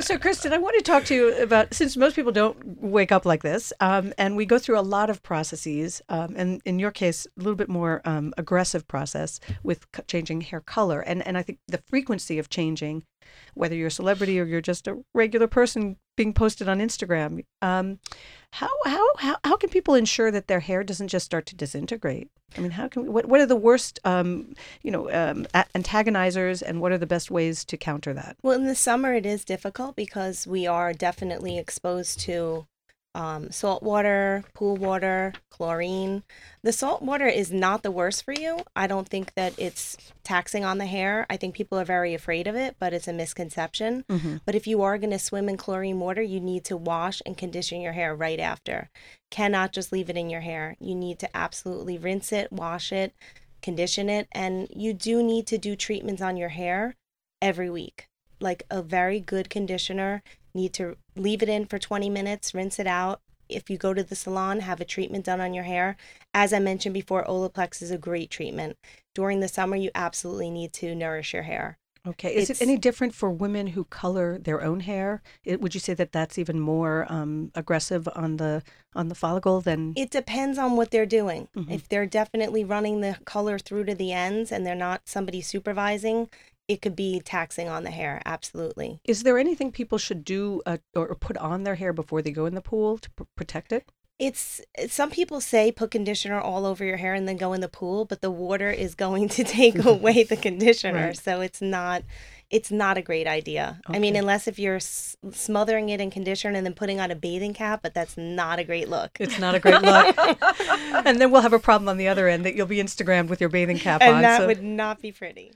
so, Kristen, I want to talk to you about since most people don't wake up like this, um, and we go through a lot of processes, um, and in your case, a little bit more um, aggressive process with c- changing hair color, and and I think the frequency of changing, whether you're a celebrity or you're just a regular person being posted on Instagram, um, how how how how can people ensure that their hair doesn't just start to disintegrate? I mean, how can we, what what are the worst um, you know um, antagonizers, and what are the best ways to counter that? Well, in the summer, it is difficult because we are definitely exposed to um, salt water, pool water, chlorine. The salt water is not the worst for you. I don't think that it's taxing on the hair. I think people are very afraid of it, but it's a misconception. But if you are going to swim in chlorine water, you need to wash and condition your hair right after. Cannot just leave it in your hair. You need to absolutely rinse it, wash it, condition it, and you do need to do treatments on your hair every week. Like a very good conditioner, need to leave it in for 20 minutes, rinse it out. If you go to the salon, have a treatment done on your hair. As I mentioned before, Olaplex is a great treatment. During the summer, you absolutely need to nourish your hair. Okay. Is It's- it any different for women who color their own hair? It, would you say that that's even more um, aggressive on the on the follicle than? It depends on what they're doing. Mhm. If they're definitely running the color through to the ends and they're not somebody supervising, it could be taxing on the hair. Absolutely. Is there anything people should do uh, or put on their hair before they go in the pool to pr- protect it? It's some people say put conditioner all over your hair and then go in the pool, but the water is going to take away the conditioner, Right. so it's not it's not a great idea. I mean, unless if you're s- smothering it in conditioner and then putting on a bathing cap, but that's not a great look. It's not a great look. and then we'll have a problem on the other end that you'll be Instagrammed with your bathing cap on. and that so- would not be pretty.